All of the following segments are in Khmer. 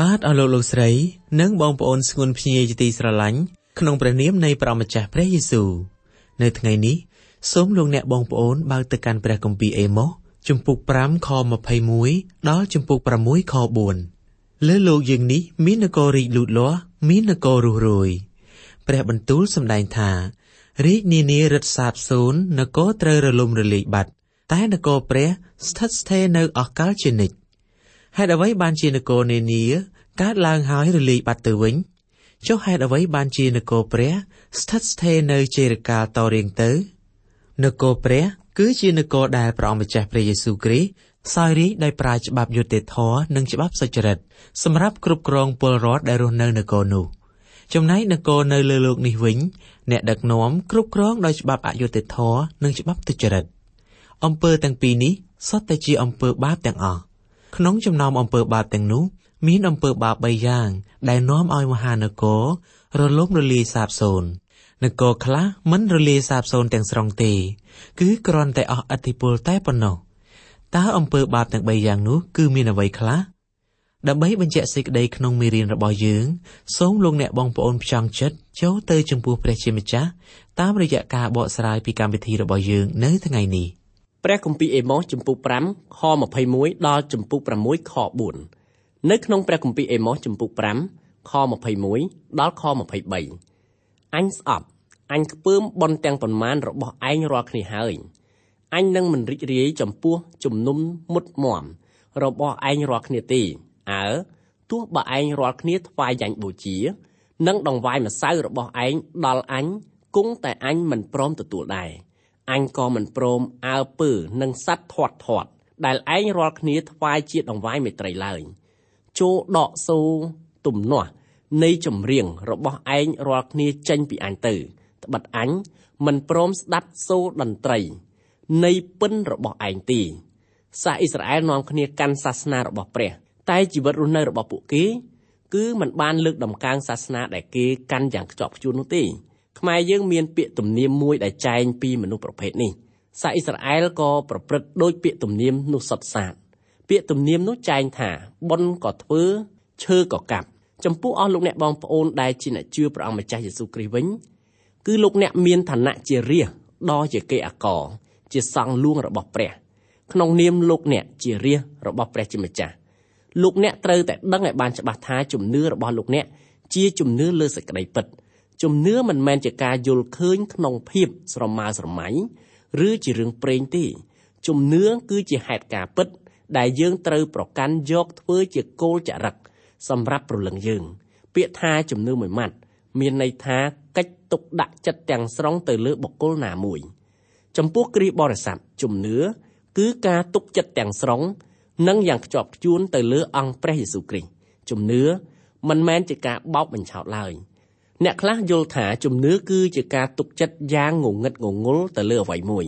បាទអស់លោកលោកស្រីនិងបងប្អូនស្ងួនភ្ញីជាទីស្រឡាញ់ក្នុងព្រះនាមនៃព្រះម្ចាស់ព្រះយេស៊ូវនៅថ្ងៃនេះសូមលោកអ្នកបងប្អូនបើកទៅកាន់ព្រះគម្ពីរអេម៉ូសជំពូក5ខ21ដល់ជំពូក6ខ4លើលោកយើងនេះមាននគររីកលូតលាស់មាននគររុះរយព្រះបន្ទូលសម្ដែងថារាជនានារិទ្ធសាបសូន្យនគរត្រូវរលំរលាយបាត់តែនគរព្រះស្ថិតស្ថេរនៅអស់កលជានិច្ច ហេតុអ្វីបានជានគរនានាកើតឡើងហើយរលាយបាត់ទៅវិញចុះហេតុអ្វីបានជានគរព្រះ ស្ថិតស្ថេរនៅជេរកាលតរៀងទៅនគរព្រះ គឺជានគរដែលព្រះអង្គម្ចាស់ព្រះយេស៊ូវគ្រីស្ទសោយរាជដោយប្រើច្បាប់យុត្តិធម៌និងច្បាប់សុចរិតសម្រាប់គ្រប់គ្រងពលរដ្ឋដែលរស់នៅនគរនោះចំណែកនគរនៅលើលោកនេះវិញអ្នកដឹកនាំគ្រប់គ្រងដោយច្បាប់អយុត្តិធម៌និងច្បាប់ទុច្ចរិតអំពើទាំងពីរនេះសុទ្ធតែជាអំពើបាបទាំងអស់ ក្នុងចំណោមអំពើបាបទាំងនោះមានអំពើបាប3យ៉ាង ដែលនាំឲ្យមហានគររលំរលាយសាបសូន្យនគរខ្លះមិនរលាយសាបសូន្យទាំងស្រុងទេ គឺគ្រាន់តែអស់ឥទ្ធិពលតែប៉ុណ្ណោះតើអំពើបាបទាំង3យ៉ាងនោះគឺមានអ្វីខ្លះដើម្បីបញ្ជាក់សេចក្តីក្នុងមេរៀនរបស់យើងសូមលោកអ្នកបងប្អូនផ្ចង់ចិត្តចូលទៅចំពោះព្រះជាម្ចាស់តាមរយៈការបកស្រាយពីកម្មវិធីរបស់យើងនៅថ្ងៃនេះ ព្រះគម្ពីរអេម៉ូសជំពូក5ខ21ដល់ជំពូក6ខ4នៅក្នុងព្រះគម្ពីរអេម៉ូសជំពូក5ខ21ដល់ខ23អញស្អប់អញខ្ពើមបនទាំងប៉ុន្មានរបស់ឯងរាល់គ្នាហើយអញនឹងមិនរីករាយចំពោះជំនុំមុតមមរបស់ឯងរាល់គ្នាទេអើទោះបើឯងរាល់គ្នាថ្វាយយ៉ាញ់បូជានិងដង្វាយម្សៅរបស់ឯងដល់អញគង់តែអញមិនព្រមទទួលដែរ អញក៏មិនព្រមអើពើនឹងសັດធាត់ធាត់ដែលឯងរាល់គ្នាថ្វាយជាតិអង្វាយមេត្រីឡើយចូលដកសូរទំនាស់នៃចម្រៀងរបស់ឯងរាល់គ្នាចេញពីអញទៅត្បិតអញមិនព្រមស្ដាប់សូរតន្ត្រី នៃពិនរបស់ឯងទីសាសអ៊ីស្រាអែលនាំគ្នាកាន់សាសនារបស់ព្រះ តែជីវិតរស់នៅរបស់ពួកគេ គឺมันបានលើកដំកើងសាសនាដែលគេកាន់យ៉ាងខ្ជាប់ខ្ជួននោះទេ ខ្មែរយើងមានពាក្យទំនៀមមួយដែលចែងពីមនុស្សប្រភេទនេះសាសអ៊ីស្រាអែលក៏ប្រព្រឹត្តដោយពាក្យទំនៀមនោះសុទ្ធសាធពាក្យទំនៀមនោះចែងថាបុណ្យក៏ធ្វើឈើក៏កាប់ចំពោះអស់លោកអ្នកបងប្អូនដែលជាអ្នកជឿព្រះអង្គម្ចាស់យេស៊ូវគ្រីស្ទវិញគឺលោកអ្នកមានឋានៈជារាជដ៏ជាគេអកជាសង្ឃលួងរបស់ព្រះ ក្នុងនាមលោកអ្នកជារាជរបស់ព្រះជាម្ចាស់លោកអ្នកត្រូវតែដឹងឲ្យបានច្បាស់ថាជំនឿរបស់លោកអ្នកជាជំនឿលើសេចក្តីពិត ជំនឿមិនមែនជាការយល់ឃើញក្នុងភាពស្រមើស្រមៃឬជារឿងព្រេងទេជំនឿគឺជាហេតុការពិត ដែលយើងត្រូវប្រកាន់យកធ្វើជាគោលចរិតសម្រាប់ប្រលឹងយើង ពាក្យថាជំនឿមួយម៉ាត់មានន័យថាកិច្ចទុកដាក់ចិត្តទាំងស្រុងទៅលើបុគ្គលណាមួយ ចំពោះគ្រីស្ទបរិស័ទជំនឿគឺការទុកចិត្តទាំងស្រុងនិងយ៉ាងខ្ជាប់ខ្ជួនទៅលើអង្គព្រះយេស៊ូវគ្រីស្ទជំនឿមិនមែនជាការបោកបញ្ឆោតឡើយ អ្នកខ្លះយល់ថាជំនឿគឺជាការទុកចិត្តយ៉ាងងងឹតងងុលទៅលើអ្វីមួយ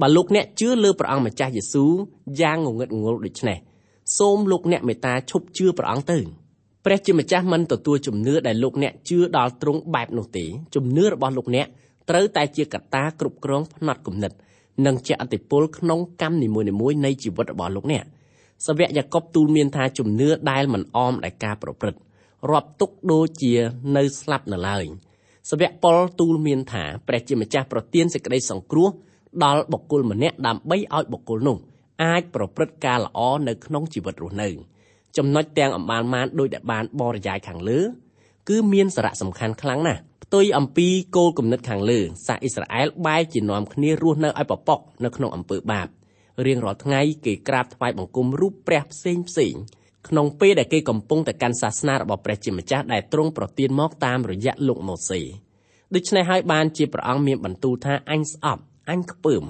បើលោកអ្នកជឿលើព្រះអង្គម្ចាស់យេស៊ូវយ៉ាងងងឹតងងុលដូច្នេះសូមលោកអ្នកមេត្តាឈប់ជឿព្រះអង្គទៅព្រះជាម្ចាស់មិនទទួលជំនឿដែលលោកអ្នកជឿដល់ទ្រង់បែបនោះទេជំនឿរបស់លោកអ្នកត្រូវតែជាកត្តាគ្រប់គ្រងផ្នែកគំនិតនិងជាអតិពលក្នុងកម្មនីមួយៗនៃជីវិតរបស់លោកអ្នកសាវកយ៉ាកុបទូលមានថាជំនឿដែលមិនអមដោយការប្រព្រឹត្ត រាប់ទុកដូចជានៅស្លាប់នៅឡើយសាវកប៉ុលទូលមានថាព្រះជាម្ចាស់ប្រទានសេចក្តីសង្គ្រោះដល់បុគ្គលម្នាក់ដើម្បីឲ្យបុគ្គលនោះអាចប្រព្រឹត្តការល្អនៅក្នុងជីវិតរស់នៅចំណុចទាំងអំបានមានដោយដែលបានបរិយាយខាងលើគឺមានសារៈសំខាន់ខ្លាំងណាស់ផ្ទុយអំពីគោលគំនិតខាងលើសាសអ៊ីស្រាអែលបែរជានាំគ្នារស់នៅឲ្យប្រប៉ុកនៅក្នុងអំពើបាបរៀងរាល់ថ្ងៃគេក្រាបថ្វាយបង្គំរូបព្រះផ្សេងផ្សេង ក្នុងពេលដែលគេកំពុងតែកាន់សាសនារបស់ព្រះជាម្ចាស់ដែលទ្រង់ប្រទានមកតាមរយៈលោកម៉ូសេដូច្នេះហើយបានជាព្រះអង្គមានបន្ទូលថាអញស្អប់អញខ្ពើម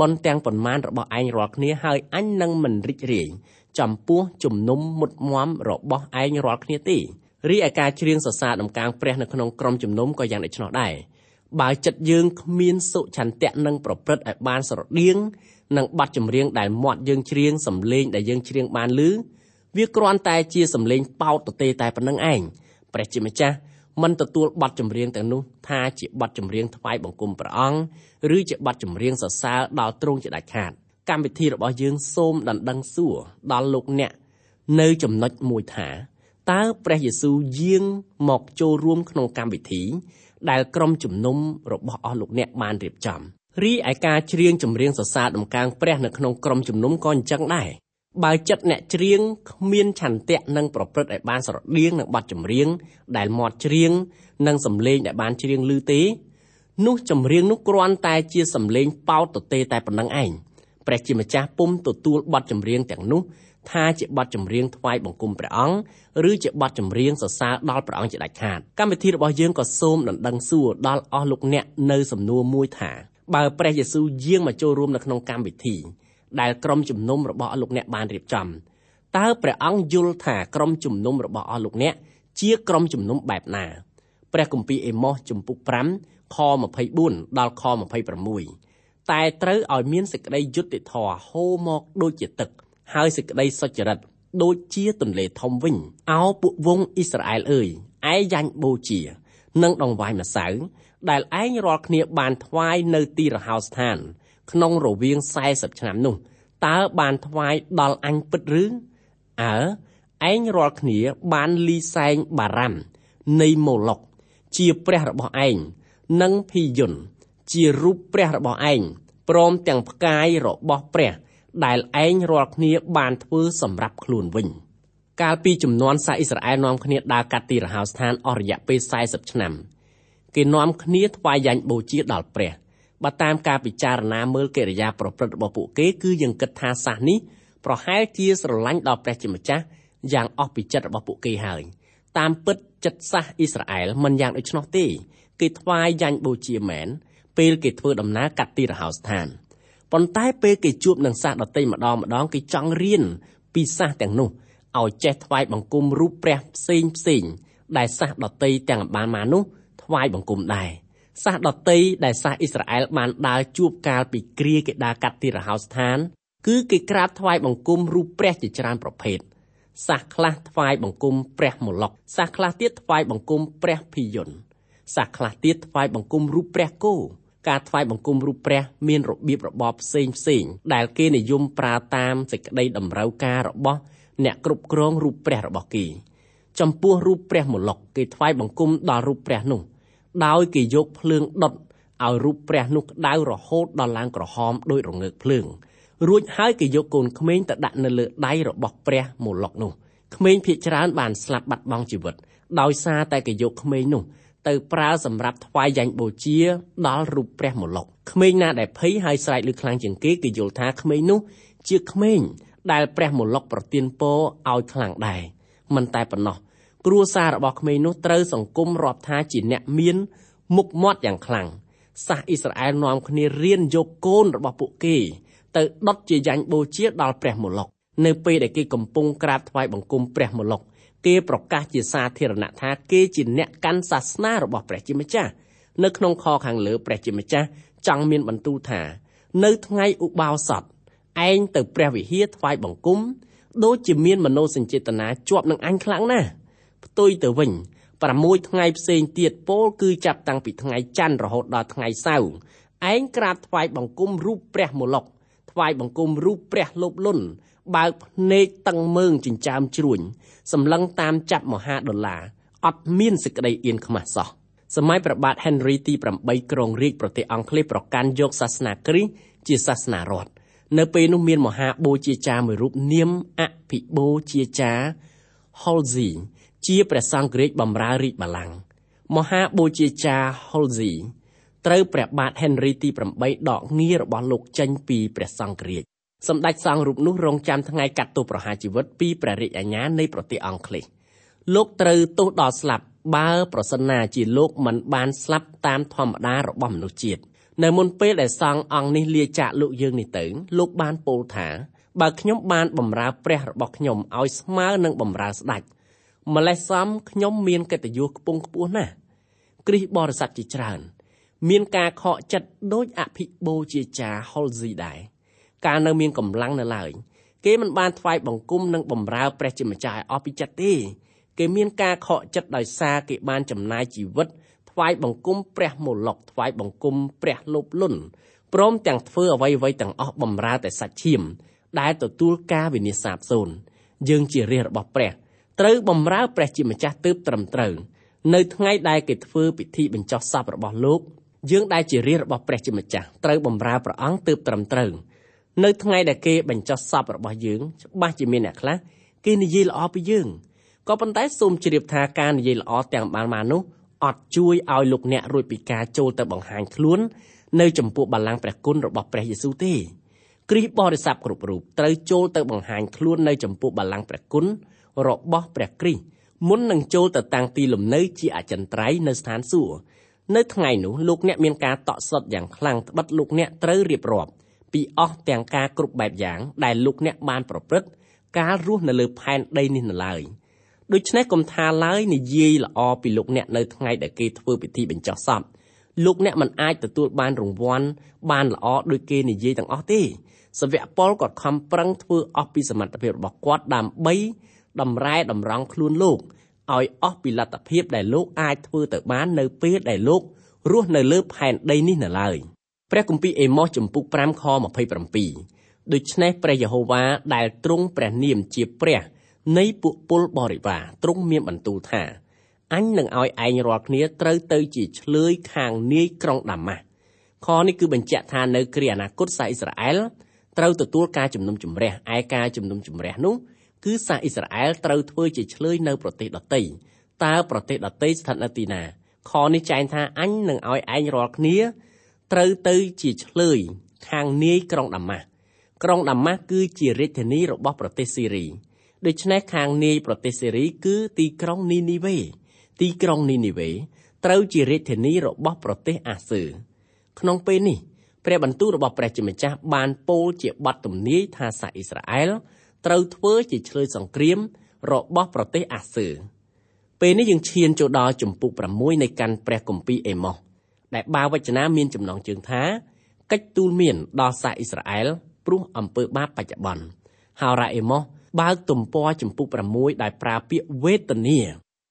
បនទាំងប៉ុន្មានរបស់ឯងរាល់គ្នាហើយអញនឹងមិនរីករាយចំពោះជំនុំមុតមមរបស់ឯងរាល់គ្នាទេរីឯការច្រៀងសរសើរដំកើងព្រះនៅក្នុងក្រុមជំនុំក៏យ៉ាងដូច្នោះដែរបើចិត្តយើងគ្មានសុឆន្ទៈនឹងប្រព្រឹត្តឲ្យបានស្រដៀងនឹងបទចម្រៀងដែលមាត់យើងច្រៀងសំឡេងដែលយើងច្រៀងបានឮ វាគ្រាន់តែជាសំឡេងប៉ោតទទេតែប៉ុណ្្នឹងឯងព្រះជាម្ចាស់មិនទទួលបទចម្រៀងទាំងនោះថាជាបទចម្រៀងថ្វាយបង្គំព្រះអង្គឬជាបទចម្រៀងសរសើរដល់ទ្រង់ជាដាច់ខាតកម្មវិធីរបស់យើងសូមដណ្ដឹងសួរដល់លោកអ្នកនៅចំណុចមួយថាតើព្រះយេស៊ូវយាងមកចូលរួមក្នុងកម្មវិធី ដែលក្រុមជំនុំរបស់អស់លោកអ្នកបានរៀបចំរីឯការច្រៀងចម្រៀងសរសើរដំកើងព្រះនៅក្នុងក្រុមជំនុំក៏អញ្ចឹងដែរ បើចិត្តអ្នកច្រៀងគ្មានឆន្ទៈនឹងប្រព្រឹត្តឲ្យបានស្រដៀងនឹងបទចម្រៀងដែលមាត់ច្រៀងនិងសំឡេងដែលបានច្រៀងឮទេនោះចម្រៀងនោះគ្រាន់តែជាសំឡេងប៉ោតទទេតែប៉ុណ្្នឹងឯងព្រះជាម្ចាស់ពុំទទួលបទចម្រៀងទាំងនោះថាជាបទចម្រៀងថ្វាយបង្គំព្រះអង្គឬជាបទចម្រៀងសរសើរដល់ព្រះអង្គជាដាច់ខាតកម្មវិធីរបស់យើងក៏សូមដណ្ដឹងសួរដល់អស់លោកអ្នកនៅសំណួរមួយថា បើព្រះយេស៊ូវយាងមកចូលរួមនៅក្នុងកម្មវិធី ដែលក្រុមជំនុំរបស់អស់លោកអ្នកបានរៀបចំតើព្រះអង្គយល់ថាក្រុមជំនុំរបស់អស់លោកអ្នកជាក្រុមជំនុំបែបណាព្រះគម្ពីរអេម៉ូសជំពូក5ខ24ដល់ខ26តែត្រូវឲ្យមានសេចក្តីយុត្តិធម៌ហូរមកដូចជាទឹក ហើយសេចក្តីសុចរិតដូចជាទន្លេធំវិញអោពួកវងអ៊ីស្រាអែលអើយឯយ៉ាញ់បូជា និងដងវាយម្សៅដែលឯងរាល់គ្នាបានថ្វាយនៅទីរហោស្ថាន ក្នុងរវាង40ឆ្នាំនោះតើបានថ្វាយដល់អញពិតឬអើឯងរាល់គ្នាបានលីសែងបារ៉ាំនៃម៉ូឡុកជាព្រះរបស់ឯងនិងភីយុនជារូបព្រះរបស់ឯងព្រមទាំងផ្កាយរបស់ព្រះ ដែលឯងរាល់គ្នាបានធ្វើសម្រាប់ខ្លួនវិញកាលពីចំនួនសាអ៊ីស្រាអែលនាំគ្នាដើរកាត់ទីរហោស្ថានអស់រយៈពេល40ឆ្នាំគេនាំគ្នាថ្វាយយ៉ាញ់បូជាដល់ព្រះ បើតាមការពិចារណាមើលកិរិយាប្រព្រឹត្តរបស់ពួកគេគឺយើងគិតថាសាសនេះប្រហែលជាស្រឡាញ់ដល់ព្រះជាម្ចាស់យ៉ាងអស់ពីចិត្តរបស់ពួកគេហើយតាមពិតចិត្តសាសអ៊ីស្រាអែលមិនយ៉ាងដូច្នោះទេគេថ្វាយយ៉ាញ់បូជាមែនពេលគេធ្វើដំណើរកាត់ទីរហោស្ថានប៉ុន្តែពេលគេជួបនឹងសាសដតីម្ដងម្ដងគេចង់រៀនពីសាសទាំងនោះឲ្យចេះថ្វាយបង្គំរូបព្រះផ្សេងផ្សេងដែលសាសដតីទាំងបានមកនោះថ្វាយបង្គំដែរ សាសដតីដែលសាសអ៊ីស្រាអែលបានដើរជួបកាលពីគ្រាគេដើរកាត់ទីរហោស្ថាន គឺគេក្រាបថ្វាយបង្គំរូបព្រះជាច្រើនប្រភេទសាសខ្លះថ្វាយបង្គំព្រះមូឡុកសាសខ្លះទៀតថ្វាយបង្គំព្រះភីយុនសាសខ្លះទៀតថ្វាយបង្គំរូបព្រះគោការថ្វាយបង្គំរូបព្រះមានរបៀបរបបផ្សេងផ្សេងដែលគេនិយមប្រើតាមសេចក្តីតម្រូវការរបស់អ្នកគ្រប់គ្រងរូបព្រះរបស់គេចំពោះរូបព្រះមឡុកគេថ្វាយបង្គំដល់រូបព្រះនោះ ដោយគេយកភ្លើងដុតឲ្យរូបព្រះនោះក្តៅរហូតដល់ឡើងក្រហមដោយរងើកភ្លើងរួចហើយគេយកកូនក្មេងទៅដាក់នៅលើដៃរបស់ព្រះមឡុកនោះក្មេងភៀកច្រើនបានស្លាប់បាត់បង់ជីវិតដោយសារតែគេយកក្មេងនោះទៅប្រើសម្រាប់ថ្វាយយ៉ាញ់បូជាដល់រូបព្រះមឡុកក្មេងណាដែលភ័យហើយស្រែកឮខ្លាំងជាងគេគេយល់ថាក្មេងនោះជាក្មេងដែលព្រះមឡុកប្រទានពរឲ្យខ្លាំងដែរមិនតែប៉ុណ្ណោះ គ្រួសាររបស់ក្មេងនោះត្រូវសង្គមរាប់ថាជាអ្នកមានមុខមាត់យ៉ាងខ្លាំងសាសអ៊ីស្រាអែលនាំគ្នារៀនយកកូនរបស់ពួកគេ ទៅដុតជាយ៉ាញ់បូជាដល់ព្រះមឡុកនៅពេលដែលគេកំពុងក្រាបថ្វាយបង្គំព្រះមឡុកគេប្រកាសជាសាធារណៈថាគេជាអ្នកកាន់សាសនារបស់ព្រះជាម្ចាស់នៅក្នុងខខាងលើព្រះជាម្ចាស់ចង់មានបន្ទូលថានៅថ្ងៃឧបោសថឯងទៅព្រះវិហារថ្វាយបង្គំដូចជាមានមโนសញ្ចេតនាជាប់នឹងអញខ្លាំងណាស់ ផ្ទុយទៅវិញ6ថ្ងៃផ្សេងទៀតពោលគឺចាប់តាំងពីថ្ងៃច័ន្ទរហូតដល់ថ្ងៃសៅរ៍ឯងក្រាបថ្វាយបង្គំរូបព្រះមឡុកថ្វាយបង្គំរូបព្រះលោបលុនបើកភ្នែកតឹងមើងចិញ្ចើមជ្រួញសម្លឹងតាមចាប់មហាដុល្លារអត់មានសេចក្តីអៀនខ្មាស់សោះសម័យព្រះបាទ Henry ទី8ក្រុងរាជប្រទេសអង់គ្លេសប្រកាន់យកសាសនាគ្រីស្ទជាសាសនារដ្ឋនៅពេលនោះមានមហាបូជាចារមួយរូបនាមអភិបូជាចារ Halsey ជាព្រះសង្ឃរាជបម្រើរាជបល្ល័ង្កមហាបូជាចារ Halsey ត្រូវព្រះបាទ Henry ទី8ដកងាររបស់លោកចេញពីព្រះសង្ឃរាជសម្ដេចសង្ឃរូបនោះរងចាំថ្ងៃកាត់ទោសប្រហារជីវិតពីព្រះរាជអាជ្ញានៃប្រទេសអង់គ្លេសលោកត្រូវទោសដល់ស្លាប់បើប្រសិនណាជាលោកមិនបានស្លាប់តាមធម្មតារបស់មនុស្សជាតិនៅមុនពេលដែលសង្ឃអង្គនេះលាចាកលោកយើងនេះទៅលោកបានពោលថាបើខ្ញុំបានបំរើព្រះរបស់ខ្ញុំឲ្យស្មើនឹងបំរើស្ដេច ម្លេះសំខ្ញុំមានកិត្តិយសខ្ពង់ខ្ពស់ណាស់គ្រីស្ទបរិស័ទជាច្រើន មានការខកចិត្តដោយអភិបូជាចាហុលស៊ីដែរកាលនៅមានកម្លាំងនៅឡើយគេមិនបានថ្វាយបង្គំនិងបំរើព្រះជាម្ចាស់ឲ្យអស់ពីចិត្តទេគេមានការខកចិត្តដោយសារគេបានចំណាយជីវិតថ្វាយបង្គំព្រះមូលុកថ្វាយបង្គំព្រះលោភលន់ព្រមទាំងធ្វើអ្វីៗទាំងអស់បំរើតែសាច់ឈាមដែលទទួលការវិនិច្ឆ័យសូន្យយើងជារាជរបស់ព្រះ ត្រូវបំរើព្រះជាម្ចាស់ទើបត្រឹមត្រូវនៅថ្ងៃដែលគេធ្វើពិធីបញ្ចុះសពរបស់លោកយើងដែលជារាជរបស់ព្រះជាម្ចាស់ត្រូវបំរើព្រះអង្គទើបត្រឹមត្រូវនៅថ្ងៃដែលគេបញ្ចុះសពរបស់យើងច្បាស់ជាមានអ្នកខ្លះគេនិយាយល្អពីយើងក៏ប៉ុន្តែសូមជ្រាបថាការនិយាយល្អទាំងបានមកនោះអត់ជួយឲ្យលោកអ្នករួចពីការចូលទៅបង្ហាញខ្លួននៅចំពោះបល្ល័ង្កព្រះគុណរបស់ព្រះយេស៊ូវទេគ្រីស្ទបរិស័ទគ្រប់រូបត្រូវចូលទៅបង្ហាញខ្លួននៅចំពោះបល្ល័ង្កព្រះគុណ របស់ព្រះគ្រីស្ទមុននឹងចូលទៅតាំងទីលំនៅជាអចិន្ត្រៃយ៍នៅស្ថានសួគ៌នៅថ្ងៃនោះលោកអ្នកមានការតក់ស្លុតយ៉ាងខ្លាំងត្បិតលោកអ្នកត្រូវរៀបរាប់ពីអស់ទាំងការគ្រប់បែបយ៉ាងដែលលោកអ្នកបានប្រព្រឹត្តកាលរស់នៅលើផែនដីនេះនៅឡើយដូច្នេះកុំថាឡើយនិយាយល្អពីលោកអ្នកនៅថ្ងៃដែលគេធ្វើពិធីបញ្ចុះសពលោកអ្នកមិនអាចទទួលបានរង្វាន់បានល្អដូចគេនិយាយទាំងអស់ទេសាវកប៉ុលក៏ខំប្រឹងធ្វើអស់ពីសមត្ថភាពរបស់គាត់ដើម្បី តម្រែតម្រង់ខ្លួនលោកឲ្យអស់ពីលទ្ធភាពដែលលោកអាចធ្វើទៅបាននៅពេលដែលលោករស់នៅលើផែនដីនេះនៅឡើយព្រះគម្ពីរអេម៉ូសចំពុក5ខ27ដូច្នេះព្រះយេហូវ៉ាដែលទ្រង់ព្រះនាមជាព្រះនៃពួកពលបរិវារទ្រង់មានបន្ទូលថាអញនឹងឲ្យឯងរាល់គ្នាត្រូវទៅជាឆ្លើយខាងនាយក្រុងដាម៉ាស់ខនេះគឺបញ្ជាក់ថានៅគ្រាអនាគតសាសអ៊ីស្រាអែលត្រូវទទួលការជំនុំជម្រះឯការជំនុំជម្រះនោះ គឺសាសអ៊ីស្រាអែលត្រូវធ្វើជាឆ្លើយនៅប្រទេសដទៃតើប្រទេសដទៃស្ថិតនៅទីណាខនេះចែងថាអញនឹងឲ្យឯងរាល់គ្នាត្រូវទៅជាឆ្លើយខាងនាយក្រុងដាម៉ាស់ក្រុងដាម៉ាស់គឺជារាជធានីរបស់ប្រទេសស៊ីរីដូច្នេះខាងនាយប្រទេសសេរីគឺទីក្រុងនីនីវេទីក្រុងនីនីវេត្រូវជារាជធានីរបស់ប្រទេសអាសឺក្នុងពេលនេះព្រះបន្ទូលរបស់ព្រះជាម្ចាស់បានពោលជាបទទំនាយថាសាសអ៊ីស្រាអែល ត្រូវធ្វើជាឆ្លើយសង្គ្រាមរបស់ប្រទេសអាសឺពេលនេះយើងឈានចូលដល់ជំពូក6នៃកាន់ព្រះគម្ពីរអេម៉ូសដែលបាវចនាមានចំណងជើងថាកិច្ចទូលមានដល់សាសអ៊ីស្រាអែលព្រោះអំពើបាបបច្ចុប្បន្នហោរ៉ាអេម៉ូសបើកទំព័រចំពុក6ដោយប្រើពាក្យវេទនា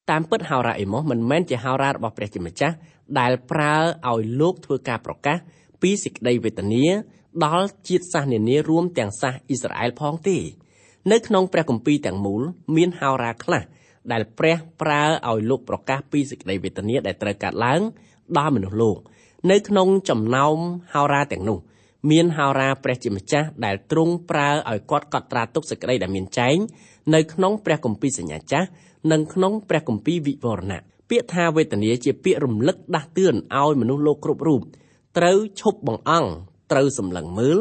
តាមពិតហោរ៉ាអេម៉ូសមិនមែនជាហោរ៉ារបស់ព្រះជាម្ចាស់ដែលប្រើឲ្យលោកធ្វើការប្រកាសពីសេចក្តីវេទនាដល់ជាតិសាសន៍នានារួមទាំងសាសអ៊ីស្រាអែលផងទេ នៅក្នុងព្រះគម្ពីរទាំងមូលមានហោរ៉ាខ្លះដែលព្រះប្រើឲ្យលោកប្រកាសពីសេចក្តីវេទនាដែលត្រូវកើតឡើងដល់មនុស្សលោកនៅក្នុងចំណោមហោរ៉ាទាំងនោះមានហោរាព្រះជាម្ចាស់ដែលទ្រង់ប្រើឲ្យគាត់កត់ត្រាទុកសេចក្តីដែលមានចែងនៅក្នុងព្រះគម្ពីរសញ្ញាចាស់និងក្នុងព្រះគម្ពីរវិវរណៈពាក្យថាវេទនាជាពាក្យរំលឹកដាស់តឿនឲ្យមនុស្សលោកគ្រប់រូបត្រូវឈប់បង្អង់ត្រូវសម្លឹងមើល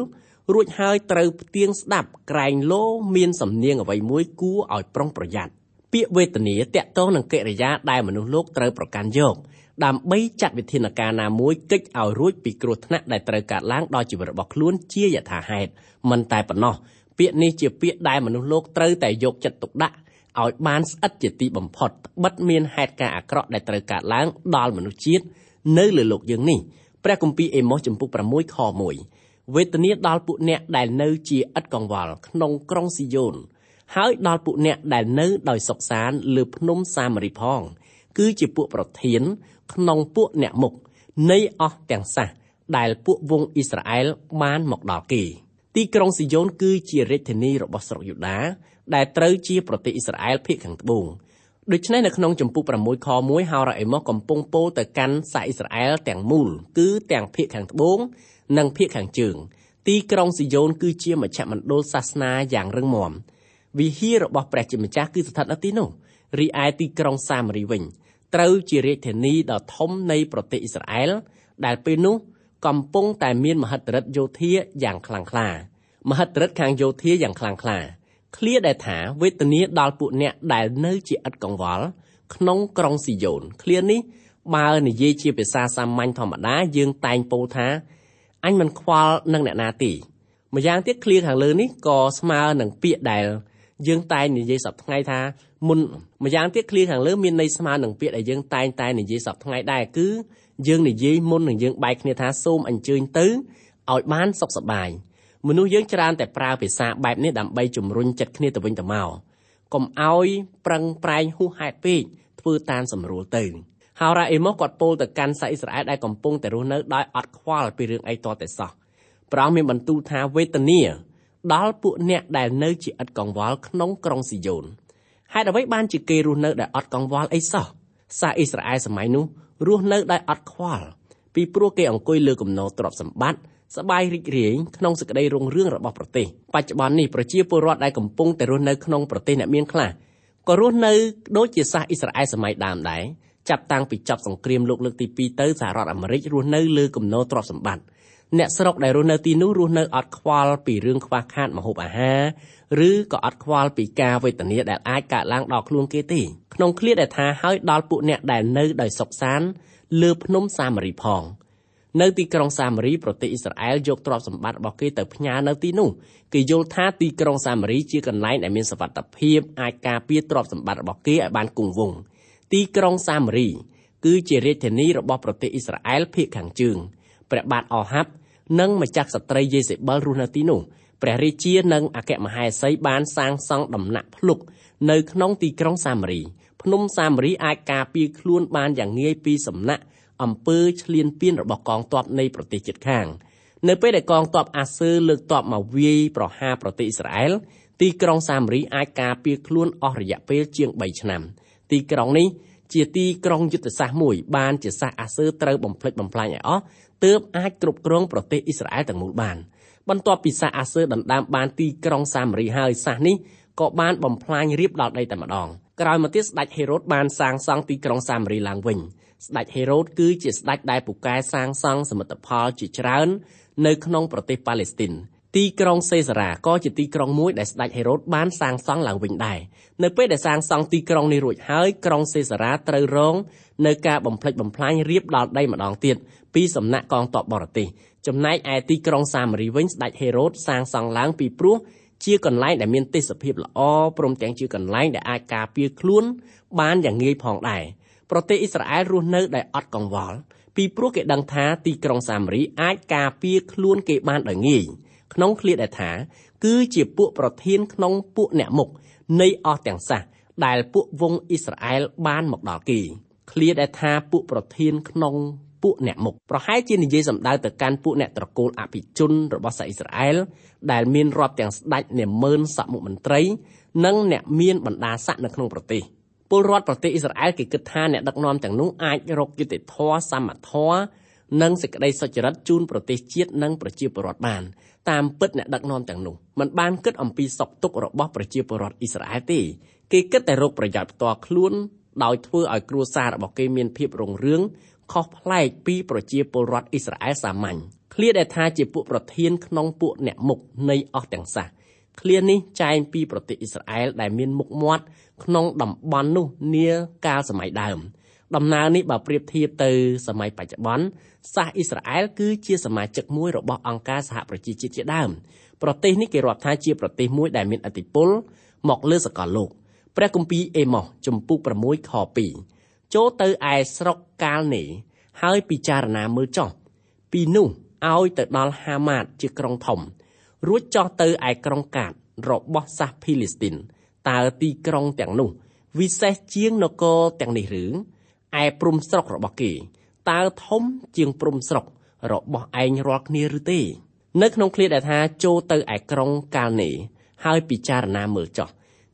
រួចហើយត្រូវផ្ទៀងស្ដាប់ក្រែងលោមានសំនៀងអ្វីមួយគួរឲ្យប្រុងប្រយ័ត្នពាក្យវេទនាតកតងនឹងកិរិយាដែលមនុស្សលោកត្រូវប្រកាន់យកដើម្បីចាត់វិធានការណាមួយកិច្ចឲ្យរួចពីគ្រោះថ្នាក់ដែលត្រូវកើតឡើងដល់ជីវិតរបស់ខ្លួនជាយថាហេតុមិនតែប៉ុណ្ណោះពាក្យនេះជាពាក្យដែលមនុស្សលោកត្រូវតែយកចិត្តទុកដាក់ឲ្យបានស្អិតជាទីបំផុតបិទមានហេតុការណ៍អាក្រក់ដែលត្រូវកើតឡើងដល់មនុស្សជាតិនៅលើលោកយើងនេះព្រះគម្ពីរអេម៉ូសចំពុក6ខ1 វេទនាដល់ពួកអ្នកដែលនៅជាឥតកង្វល់ក្នុងក្រុងស៊ីយ៉ូនហើយដល់ពួកអ្នកដែលនៅដោយសុខសាន្តលើភ្នំសាមារីផង គឺជាពួកប្រធាន ក្នុងពួកអ្នកមុខនៃអស់ទាំងសាសដែលពួកវងអ៊ីស្រាអែលបានមកដល់គេទីក្រុងស៊ីយ៉ូនគឺជារាជធានីរបស់ស្រុកយូដាដែលត្រូវជាប្រទេសអ៊ីស្រាអែលភាគខាងត្បូងដូច្នេះនៅក្នុងចម្ពោះ6ខ1ហោរ៉ាអេម៉ូសកំពុងពោលទៅកាន់សាសអ៊ីស្រាអែលទាំងមូលគឺទាំងភាគខាងត្បូង និងភាគខាងជើង ទីក្រុងស៊ីយ៉ូនគឺជាមជ្ឈមណ្ឌលសាសនាយ៉ាងរឹងមាំវិហាររបស់ព្រះជាម្ចាស់គឺស្ថិតនៅទីនោះរីឯទីក្រុងសាមារីវិញត្រូវជារាជធានីដ៏ធំនៃប្រទេសអ៊ីស្រាអែលដែលពេលនោះកំពុងតែមានមហិទ្ធិឫទ្ធិយោធាយ៉ាងខ្លាំងក្លាមហិទ្ធិឫទ្ធិខាងយោធាយ៉ាងខ្លាំងក្លាឃ្លាដែលថាវេទនាដល់ពួកអ្នកដែលនៅជាឥតកង្វល់ក្នុងក្រុងស៊ីយ៉ូនឃ្លានេះបើនិយាយជាភាសាសាមញ្ញធម្មតាយើងតែងពោលថា អញមិនខ្វល់នឹងអ្នកណាទេម្យ៉ាងទៀតឃ្លាខាងលើនេះក៏ស្មើនឹងពាក្យដែលយើងតែងនិយាយសប្តាហ៍ថ្ងៃថាមុនម្យ៉ាងទៀតឃ្លាខាងលើមានន័យស្មើនឹងពាក្យដែលយើងតែងតែនិយាយសប្តាហ៍ថ្ងៃដែរគឺយើងនិយាយមុននឹងយើងបែកគ្នាថាសូមអញ្ជើញទៅឲ្យបានសុខសប្បាយមនុស្សយើងច្រើនតែប្រើភាសាបែបនេះដើម្បីជំរុញចិត្តគ្នាទៅវិញទៅមកកុំឲ្យប្រឹងប្រែងហួសហេតុពេកធ្វើតាមសម្រួលទៅ ហោរ៉ាអេម៉ូសគាត់ពោលទៅកាន់សាអ៊ីស្រាអែលដែលកំពុងតែរស់នៅដោយអត់ខ្វល់ពីរឿងអីតតែសោះព្រះអង្គមានបន្ទូលថាវេទនាដល់ពួកអ្នកដែលនៅជាឥតកង្វល់ក្នុងក្រុងស៊ីយ៉ូនហេតុអ្វីបានជាគេរស់នៅដោយអត់កង្វល់អីសោះសាសអ៊ីស្រាអែលសម័យនោះរស់នៅដោយអត់ខ្វល់ពីព្រោះគេអង្គុយលើគំនរទ្រព្យសម្បត្តិសបាយរីករាយក្នុងសេចក្តីរុងរឿងរបស់ប្រទេសបច្ចុប្បន្ននេះប្រជាពលរដ្ឋដែលកំពុងតែរស់នៅក្នុងប្រទេសអ្នកមានខ្លះក៏រស់នៅដូចជាសាសអ៊ីស្រាអែលសម័យដើមដែរ ចាប់តាំងពីចប់សង្គ្រាមលោកលើកទី2ទៅសហរដ្ឋអាមេរិករស់នៅលើគំនរទ្រព្យសម្បត្តិអ្នកស្រុកដែលរស់នៅទីនោះរស់នៅអត់ខ្វល់ពីរឿងខ្វះខាតម្ហូបអាហារឬក៏អត់ខ្វល់ពីការវេទនាដែលអាចកើតឡើងដល់ខ្លួនគេទេក្នុងឃ្លាដែលថាហើយដល់ពួកអ្នកដែលនៅដោយសុខសាន្តលើភ្នំសាមារីផងនៅទីក្រុងសាមារីប្រទេសអ៊ីស្រាអែលយកទ្រព្យសម្បត្តិរបស់គេទៅផ្ញើនៅទីនោះគេយល់ថាទីក្រុងសាមារីជាកន្លែងដែលមានសុវត្ថិភាពអាចការពារទ្រព្យសម្បត្តិរបស់គេឲ្យបានគង់វង្ស ទីក្រុងសាមារី គឺជារាជធានីរបស់ប្រទេសអ៊ីស្រាអែលភាគខាងជើងព្រះបាទអហាប់និងម្ចាស់ស្ត្រីយេសេបិលរស់នៅទីនោះព្រះរាជានិងអគ្គមហេសីបានសាងសង់ដំណាក់ភ្លុកនៅក្នុងទីក្រុងសាមារីភ្នំសាមារីអាចការពារខ្លួនបានយ៉ាងងាយពីសំណាក់អំពើឈ្លានពានរបស់កងទ័ពនៃប្រទេសជិតខាងនៅពេលដែលកងទ័ពអាស៊ើលើកទ័ពមកវាយប្រហារប្រទេសអ៊ីស្រាអែលទីក្រុងសាមារីអាចការពារខ្លួនអស់រយៈពេលជាង3ឆ្នាំ ទីក្រុងនេះជាទីក្រុងយុទ្ធសាស្ត្រមួយបានជាសាសអាស៊ើត្រូវបំផ្លិចបំផ្លាញឲ្យអស់ទើបអាចគ្រប់គ្រងប្រទេសអ៊ីស្រាអែលទាំងមូលបានបន្ទាប់ពីសាសអាស៊ើដណ្ដើមបានទីក្រុងសាមារីហើយសាសនេះក៏បានបំផ្លាញរៀបដល់ដីតែម្ដងក្រោយមកទៀតស្ដេចហេរ៉ូតបានសាងសង់ទីក្រុងសាមារីឡើងវិញស្ដេចហេរ៉ូតគឺជាស្ដេចដែលពូកែសាងសង់សមិទ្ធផលជាច្រើននៅក្នុងប្រទេសប៉ាឡេស្ទីន ទីក្រុងសេសារ៉ាក៏ជាទីក្រុងមួយដែលស្ដេចហេរ៉ូតបានសាងសង់ឡើងវិញដែរនៅពេលដែលសាងសង់ទីក្រុងនេះរួចហើយក្រុងសេសារ៉ាត្រូវរងនៅការបំផ្លិចបំផ្លាញរៀបដល់ដីម្ដងទៀតពីសំណាក់កងទ័ពបរទេសចំណែកឯទីក្រុងសាមារីវិញស្ដេចហេរ៉ូតសាងសង់ឡើងពីព្រោះជាកន្លែងដែលមានទេសភាពល្អព្រមទាំងជាកន្លែងដែលអាចការពារខ្លួនបានយ៉ាងងាយផងដែរប្រទេសអ៊ីស្រាអែលរស់នៅដោយអត់កង្វល់ពីព្រោះគេដឹងថាទីក្រុងសាមារីអាចការពារខ្លួនគេបានដោយងាយ ក្នុងឃ្លាដែលថា គឺជាពួកប្រធានក្នុងពួកអ្នកមុខនៃអស់ទាំងសះដែលពួកវងអ៊ីស្រាអែលបានមកដល់គេឃ្លាដែលថាពួកប្រធានក្នុងពួកអ្នកមុខប្រហែលជានិយាយសម្ដៅទៅកាន់ពួកអ្នកត្រកូលអភិជនរបស់សាអ៊ីស្រាអែលដែលមានរាប់ទាំងស្ដេចនាម៉ឺនសមុមន្ត្រី និងអ្នកមានបណ្ដាស័ក្តិនៅក្នុងប្រទេសពលរដ្ឋប្រទេសអ៊ីស្រាអែលគេគិតថាអ្នកដឹកនាំទាំងនោះអាចរកយុត្តិធម៌សមធម៌និងសេចក្តីសុចរិតជូនប្រទេសជាតិនិងប្រជាពលរដ្ឋបាន តាមពិតអ្នកដឹកនាំទាំងនោះមិនបានគិតអំពីសុខទុក្ខរបស់ប្រជាពលរដ្ឋអ៊ីស្រាអែលទេគេគិតតែរកប្រយោជន៍ផ្ទាល់ខ្លួនដោយធ្វើឲ្យគ្រួសាររបស់គេមានភាពរុងរឿងខុសប្លែកពីប្រជាពលរដ្ឋអ៊ីស្រាអែលសាមញ្ញឃ្លាដែលថាជាពួកប្រធានក្នុងពួកអ្នកមុខនៃអស់ទាំងសាសឃ្លានេះចែងពីប្រទេសអ៊ីស្រាអែលដែលមានមុខមាត់ក្នុងតំបន់នោះនាកាលសម័យដើម ដំណើរនេះបើប្រៀបធៀបទៅសម័យបច្ចុប្បន្នសាសអ៊ីស្រាអែលគឺជាសមាជិកមួយរបស់អង្គការសហប្រជាជាតិជាដើមប្រទេសនេះគេរាប់ថាជាប្រទេសមួយដែលមានឥទ្ធិពលមកលើសកលលោកព្រះគម្ពីរអេម៉ូសជំពូក6ខ2ចូលទៅឯស្រុកកាលនេហើយពិចារណាមើលចោះពីនោះឲ្យទៅដល់ហាម៉ាតជាក្រុងធំ រួចចោះទៅឯក្រុងកាតរបស់សាសភីលីស្ទីនតើទីក្រុងទាំងនោះ វិសេសជាងនគរទាំងនេះឬ ឯព្រំស្រុករបស់គេតើធំជាងព្រំស្រុករបស់ឯងរាល់គ្នាឬទេ នៅក្នុងឃ្លាដែលថាចូលទៅឯក្រុងកាលនេហើយពិចារណាមើលចោះ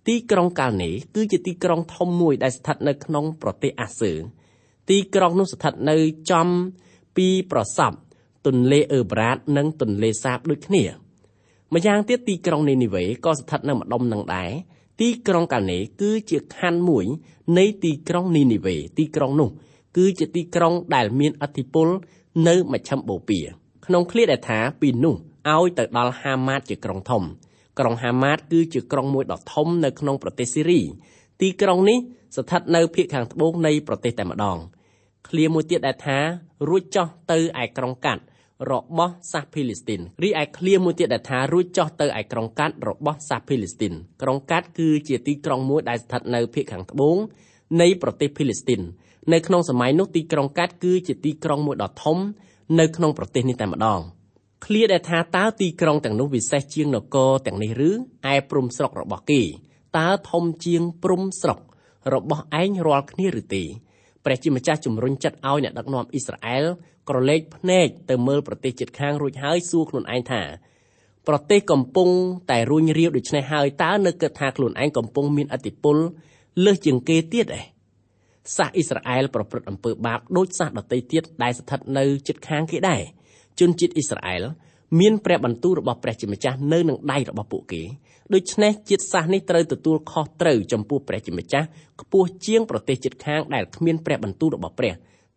ទីក្រុងកាលនេគឺជាទីក្រុងធំមួយដែលស្ថិតនៅក្នុងប្រទេសអាស៊ើទីក្រុងនោះស្ថិតនៅចំពីប្រសពទន្លេអឺប្រាតនិងទន្លេសាបដូចគ្នាម្យ៉ាងទៀតទីក្រុងនីនីវេក៏ស្ថិតនៅម្ដុំនឹងដែរ ទីក្រុងកានេគឺជាខណ្ឌមួយ នៃទីក្រុងនីនីវេទីក្រុងនោះគឺជាទីក្រុងដែលមានអធិពលនៅមជ្ឈមបូព៌ាក្នុងឃ្លាដែលថាពីនោះឲ្យទៅដល់ហាម៉ាតជាក្រុងធំ ក្រុងហាម៉ាតគឺជាក្រុងមួយដ៏ធំនៅក្នុងប្រទេសស៊ីរីទីក្រុងនេះស្ថិតនៅភាគខាងត្បូងនៃប្រទេសតែម្ដងឃ្លាមួយទៀតដែលថារួចចោះទៅឯក្រុងកាត់ របស់សាសភីលីស្ទីនរីឯឃ្លាមួយទៀតដែលថារួចចោះទៅឯក្រុងកាត់របស់សាសភីលីស្ទីនក្រុងកាត់គឺជាទីក្រុងមួយដែលស្ថិតនៅភាគខាងត្បូងនៃប្រទេសភីលីស្ទីននៅក្នុងសម័យនោះទីក្រុងកាត់គឺជាទីក្រុងមួយដ៏ធំនៅក្នុងប្រទេសនេះតែម្ដងឃ្លាដែលថាតើទីក្រុងទាំងនោះវិសេសជាងនគរទាំងនេះឬឯព្រំស្រុករបស់គេតើធំជាងព្រំស្រុករបស់ឯងរាល់គ្នាឬទេព្រះជាម្ចាស់ជំរុញចិត្តឲ្យអ្នកដឹកនាំអ៊ីស្រាអែល ក្រឡេកភ្នែកទៅមើលប្រទេសជិតខាងរួចហើយសួរខ្លួនឯងថាប្រទេសកំពុងតែរួញរាវដូច្នេះហើយតើនៅគិតថាខ្លួនឯងកំពុងមានអធិបុលលើសជាងគេទៀតឯងសាសអ៊ីស្រាអែលប្រព្រឹត្តអំពើបាបដូចសាសដទៃទៀតដែលស្ថិតនៅជិតខាងគេដែរជនជាតិអ៊ីស្រាអែលមានព្រះបន្ទូលរបស់ព្រះជាម្ចាស់នៅនឹងដៃរបស់ពួកគេដូច្នេះជាតិសាសន៍នេះត្រូវទទួលខុសត្រូវចំពោះព្រះជាម្ចាស់ខ្ពស់ជាងប្រទេសជិតខាងដែលគ្មានព្រះបន្ទូលរបស់ព្រះ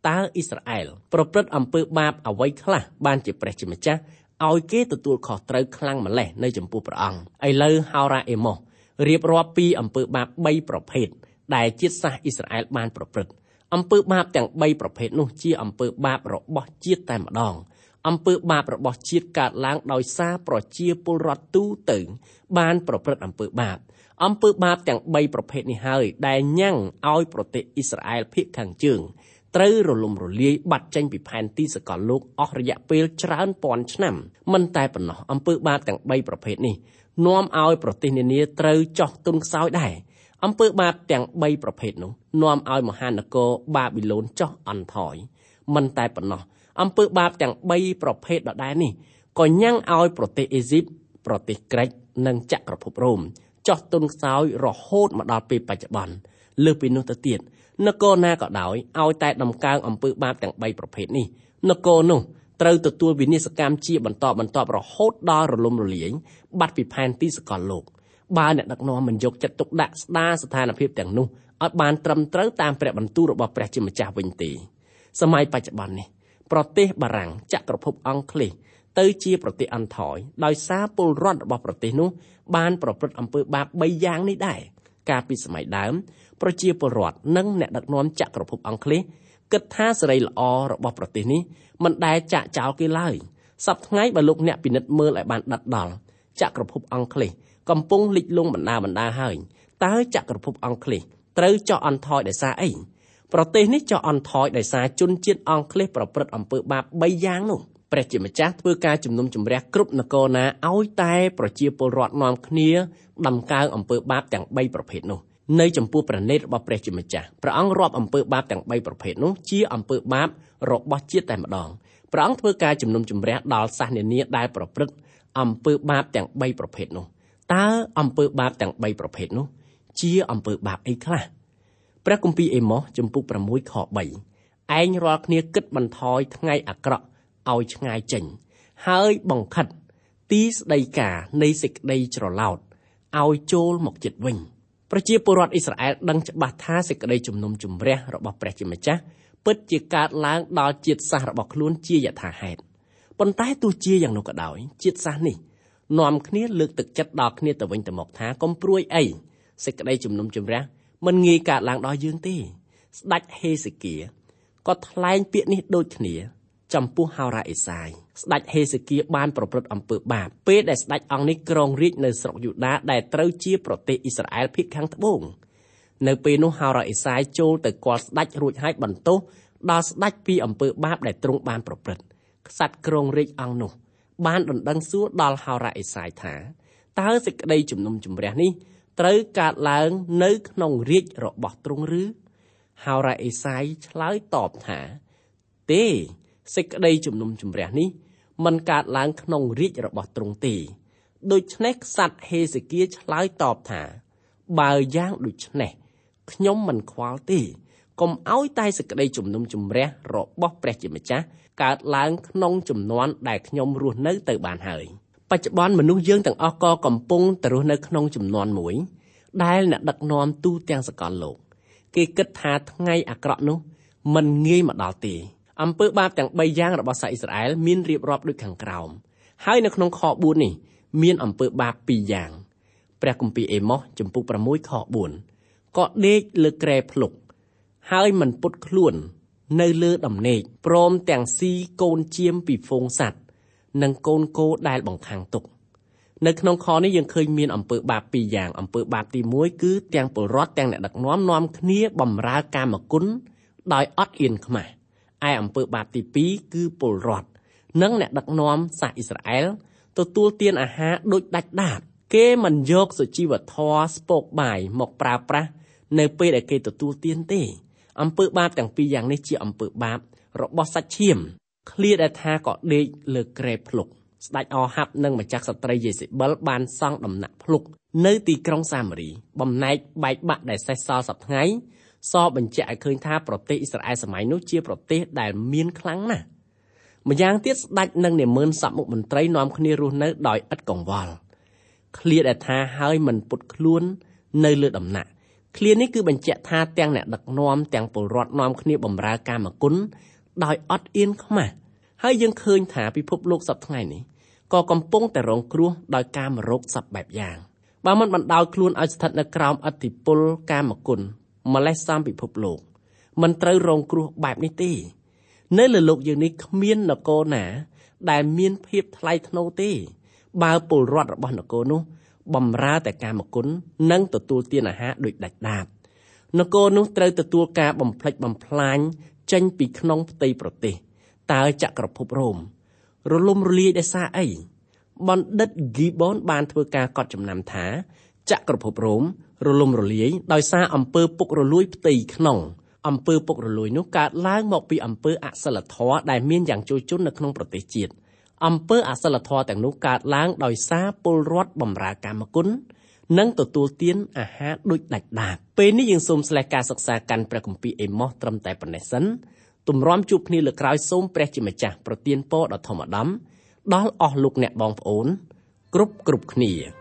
តើអ៊ីស្រាអែលប្រព្រឹត្តអំពើបាបអ្វីខ្លះបានជាព្រះជាម្ចាស់ឲ្យគេទទួលខុសត្រូវខ្លាំងម្លេះនៅចំពោះព្រះអង្គឥឡូវហោរ៉ាអេម៉ូសរៀបរាប់ពីអំពើបាប3ប្រភេទដែលជាតិសាសន៍អ៊ីស្រាអែលបានប្រព្រឹត្តអំពើបាបទាំង3ប្រភេទនោះជាអំពើបាបរបស់ជាតិតែម្ដងអំពើបាបរបស់ជាតិកើតឡើងដោយសារប្រជាពលរដ្ឋទូទៅបានប្រព្រឹត្តអំពើបាបអំពើបាបទាំង3ប្រភេទនេះហើយដែលញ៉ាំងឲ្យប្រទេសអ៊ីស្រាអែលភាគខាងជើង ត្រូវរលំរលាយបាត់ចេញពីផែនទីសកលលោកអស់រយៈពេលច្រើនពាន់ឆ្នាំមិនតែប៉ុណ្ណោះអំពើបាបទាំង3ប្រភេទនេះនាំឲ្យប្រទេសនានាត្រូវចោះទុនខ្សោយដែរអំពើបាបទាំង3ប្រភេទនោះនាំឲ្យមហានគរបាប៊ីឡូនចោះអន់ថយមិនតែប៉ុណ្ណោះអំពើបាបទាំង3ប្រភេទដដែលនេះក៏ញ៉ាំងឲ្យប្រទេសអេស៊ីបប្រទេសក្រិចនិងចក្រភពរ៉ូមចោះទុនខ្សោយរហូតមកដល់ពេលបច្ចុប្បន្នលើសពីនោះទៅទៀត នគរណាក៏ដោយឲ្យតែដំកើងអំពើបាបទាំង3ប្រភេទនេះនគរនោះត្រូវទទួលវិនិស្សកម្មជាបន្តបន្ទាប់រហូតដល់រលំរលាយបាត់ពីផែនទីសកលលោកបើអ្នកដឹកនាំមិនយកចិត្តទុកដាក់ស្ដារស្ថានភាពទាំងនោះឲ្យបានត្រឹមត្រូវតាមព្រះបន្ទូលរបស់ព្រះជាម្ចាស់វិញទេសម័យបច្ចុប្បន្ននេះប្រទេសបារាំងចក្រភពអង់គ្លេសទៅជាប្រទេសអន់ថយដោយសារពលរដ្ឋរបស់ប្រទេសនោះបានប្រព្រឹត្តអំពើបាប3យ៉ាងនេះដែរ កាលពីសម័យដើមប្រជាពលរដ្ឋនិងអ្នកដឹកនាំចក្រភពអង់គ្លេសគិតថាសេរីល្អរបស់ប្រទេសនេះមិនដែលចាក់ចោលគេឡើយសប្តាហ៍ថ្ងៃបើលោកអ្នកពិនិត្យមើលឲ្យបានដិតដល់ចក្រភពអង់គ្លេសកំពុងលិចលង់បណ្ដាបណ្ដាហើយតើចក្រភពអង់គ្លេសត្រូវចោះអន់ថយដោយសារអីប្រទេសនេះចោះអន់ថយដោយសារជនជាតិអង់គ្លេសប្រព្រឹត្តអំពើបាប3យ៉ាងនោះ ព្រះជាម្ចាស់ធ្វើការជំនុំជម្រះគ្រប់នគរណាឲ្យតែប្រជាពលរដ្ឋនាំគ្នាដំកើងអំពើបាបទាំង3ប្រភេទនោះនៅចំពោះព្រះនេតរបស់ព្រះជាម្ចាស់ព្រះអង្គរាប់អំពើបាបទាំង3ប្រភេទនោះជាអំពើបាបរបស់ជាតិតែម្ដងព្រះអង្គធ្វើការជំនុំជម្រះដល់សាសនានាដែលប្រព្រឹត្តអំពើបាបទាំង3ប្រភេទនោះតើអំពើបាបទាំង3ប្រភេទនោះជាអំពើបាបអីខ្លះព្រះគម្ពីរអេម៉ូសចំពុក6ខ3ឯងរាល់គ្នាគិតបន្ថយថ្ងៃអាក្រក់ ឲ្យឆ្ងាយចេញ ហើយបង្ខិតទីស្ដីការនៃសេចក្តីច្រឡោតឲ្យចូលមកចិត្តវិញប្រជាពលរដ្ឋអ៊ីស្រាអែលដឹងច្បាស់ថាសេចក្តីជំនុំជម្រះរបស់ព្រះជាម្ចាស់ពិតជាកើតឡើងដល់ជាតិសាសន៍របស់ខ្លួនជាយថាហេតុប៉ុន្តែទោះជាយ៉ាងនោះក៏ដោយជាតិសាសន៍នេះនាំគ្នាលើកទឹកចិត្តដល់គ្នាទៅវិញទៅមកថាកុំព្រួយអីសេចក្តីជំនុំជម្រះមិនងាយកើតឡើងដល់យើងទេ ស្ដេចហេសេគៀក៏ថ្លែងពាក្យនេះដូចគ្នា ចំពោះហោរ៉ាអេសាយស្ដេចហេសេគៀបានប្រព្រឹត្តអំពើបាបពេលដែលស្ដេចអង្គនេះគ្រងរាជ្យនៅស្រុកយូដាដែលត្រូវជាប្រទេសអ៊ីស្រាអែលភាគខាងត្បូងនៅពេលនោះហោរ៉ាអេសាយចូលទៅគាល់ស្ដេចរួចហើយបន្ទោសដល់ស្ដេចពីអំពើបាបដែលទ្រង់បានប្រព្រឹត្តក្សត្រគ្រងរាជ្យអង្គនោះ បានដណ្ដឹងសួរដល់ហោរ៉ាអេសាយថាតើសេចក្តីជំនុំជម្រះនេះត្រូវកើតឡើងនៅក្នុងរាជរបស់ទ្រង់ឬហោរ៉ាអេសាយឆ្លើយតបថាទេ សេចក្តីជំនុំជម្រះនេះមិនកើតឡើងក្នុងរាជរបស់ទ្រង់ទេដូច្នេះក្សត្រហេសេគៀឆ្លើយតបថា បើយ៉ាងដូច្នេះខ្ញុំមិនខ្វល់ទេកុំឲ្យតែសេចក្តីជំនុំជម្រះរបស់ព្រះជាម្ចាស់កើតឡើងក្នុងចំនួនដែលខ្ញុំរស់នៅទៅបានហើយបច្ចុប្បន្នមនុស្សយើងទាំងអស់ក៏កំពុងទៅរស់នៅក្នុងចំនួនមួយដែលអ្នកដឹកនាំទូទាំងសកលលោក គេគិតថាថ្ងៃអាក្រក់នោះមិនងាយមកដល់ទេ អំពើបាបទាំង3យ៉ាងរបស់សាសអ៊ីស្រាអែលមានរៀបរាប់ដូចខាងក្រោមហើយនៅក្នុងខ4នេះមានអំពើបាប2យ៉ាងព្រះគម្ពីរអេម៉ូសចំពុក6ខ4ក៏ដេកលើក្រែភ្លុកហើយមិនពុតខ្លួននៅលើដំណេកព្រមទាំងស៊ីកូនជៀមពីហ្វូងសัตว์និងកូនគោដែលបង្ខាំងទុកនៅក្នុងខនេះយើងឃើញមានអំពើបាបពីរយ៉ាងអំពើបាបទី1គឺទាំងពលរដ្ឋទាំងអ្នកដឹកនាំនាំគ្នាបំរើកាមគុណដោយអត់អៀនខ្មាស់ ឯអំពើបាបទី2គឺពលរដ្ឋនិងអ្នកដឹកនាំសាសអ៊ីស្រាអែលទទួលទានអាហារដូចដាច់ដាតគេមិនយកសុជីវធម៌ស្ពកបាយមកប្រើប្រាស់នៅពេលដែលគេទទួលទានទេអំពើបាបទាំងពីរយ៉ាងនេះជាអំពើបាបរបស់សាច់ឈាមឃ្លាដែលថាក៏ដេកលើក្រែភ្លុកស្ដេចអហាប់និងម្ចាស់ស្ត្រីយេសេបិលបានសង់ដំណាក់ភ្លុកនៅទីក្រុងសាមារីបំណែកបែកបាក់ដែលសេះសល់សប្តាហ៍ សបញ្ជាក់ឲ្យឃើញថាប្រទេសអ៊ីស្រាអែលសម័យនោះជាប្រទេសដែលមានខ្លាំងណាស់ម្យ៉ាងទៀតស្ដេចនិងនាម៉ឺនសមុខមន្ត្រីនាំគ្នារស់នៅដោយឥតកង្វល់ឃ្លាដែលថាហើយមិនពុតខ្លួននៅលើដំណាក់ឃ្លានេះគឺបញ្ជាក់ថាទាំងអ្នកដឹកនាំទាំងពលរដ្ឋនាំគ្នាបម្រើកាមគុណដោយអត់អៀនខ្មាស់ហើយយើងឃើញថាពិភពលោកសប្តាហ៍ថ្ងៃនេះក៏កំពុងតែរងគ្រោះដោយការមរោគសពបែបយ៉ាងបើមិនបណ្ដោយខ្លួនឲ្យស្ថិតនៅក្រោមអធិពលកាមគុណ ម្លេះសំពិភពលោកមិនត្រូវរងគ្រោះបែបនេះទេនៅលើលោកយើងនេះគ្មាននគរណា ដែលមានភាពថ្លៃថ្នូរទេ បើពលរដ្ឋរបស់នគរនោះបំរើតែកាមគុណនិងទទួលទានអាហារដូចដាច់ដាតនគរនោះត្រូវទទួលការបំផ្លិចបំផ្លាញចេញពីក្នុងផ្ទៃប្រទេសតើចក្រភពរ៉ូមរលំរលាយដោយសារអីបណ្ឌិត Gibbon បានធ្វើការកត់ចំណាំថាចក្រភពរ៉ូម រលំរលាយដោយសារអំពើពុករលួយផ្ទៃក្នុងអំពើពុករលួយនោះកើតឡើងមកពីអំពើអសិលធម៌ដែលមានយ៉ាងជោគជ័យនៅក្នុងប្រទេសជាតិអំពើអសិលធម៌ទាំងនោះកើតឡើងដោយសារពលរដ្ឋបម្រើកម្មគុណនិងទទួលទានអាហារដូចដាច់ដាតពេលនេះយើងសូមស្លេះការសិក្សាកាន់ព្រះគម្ពីរអេម៉ូសត្រឹមតែប៉ុណ្ណេះសិនទម្រាំជួបគ្នាលើក្រោយសូមព្រះជាម្ចាស់ប្រទានពរដល់ធម្មដំដល់អស់លោកអ្នកបងប្អូនគ្រប់គ្រប់គ្នា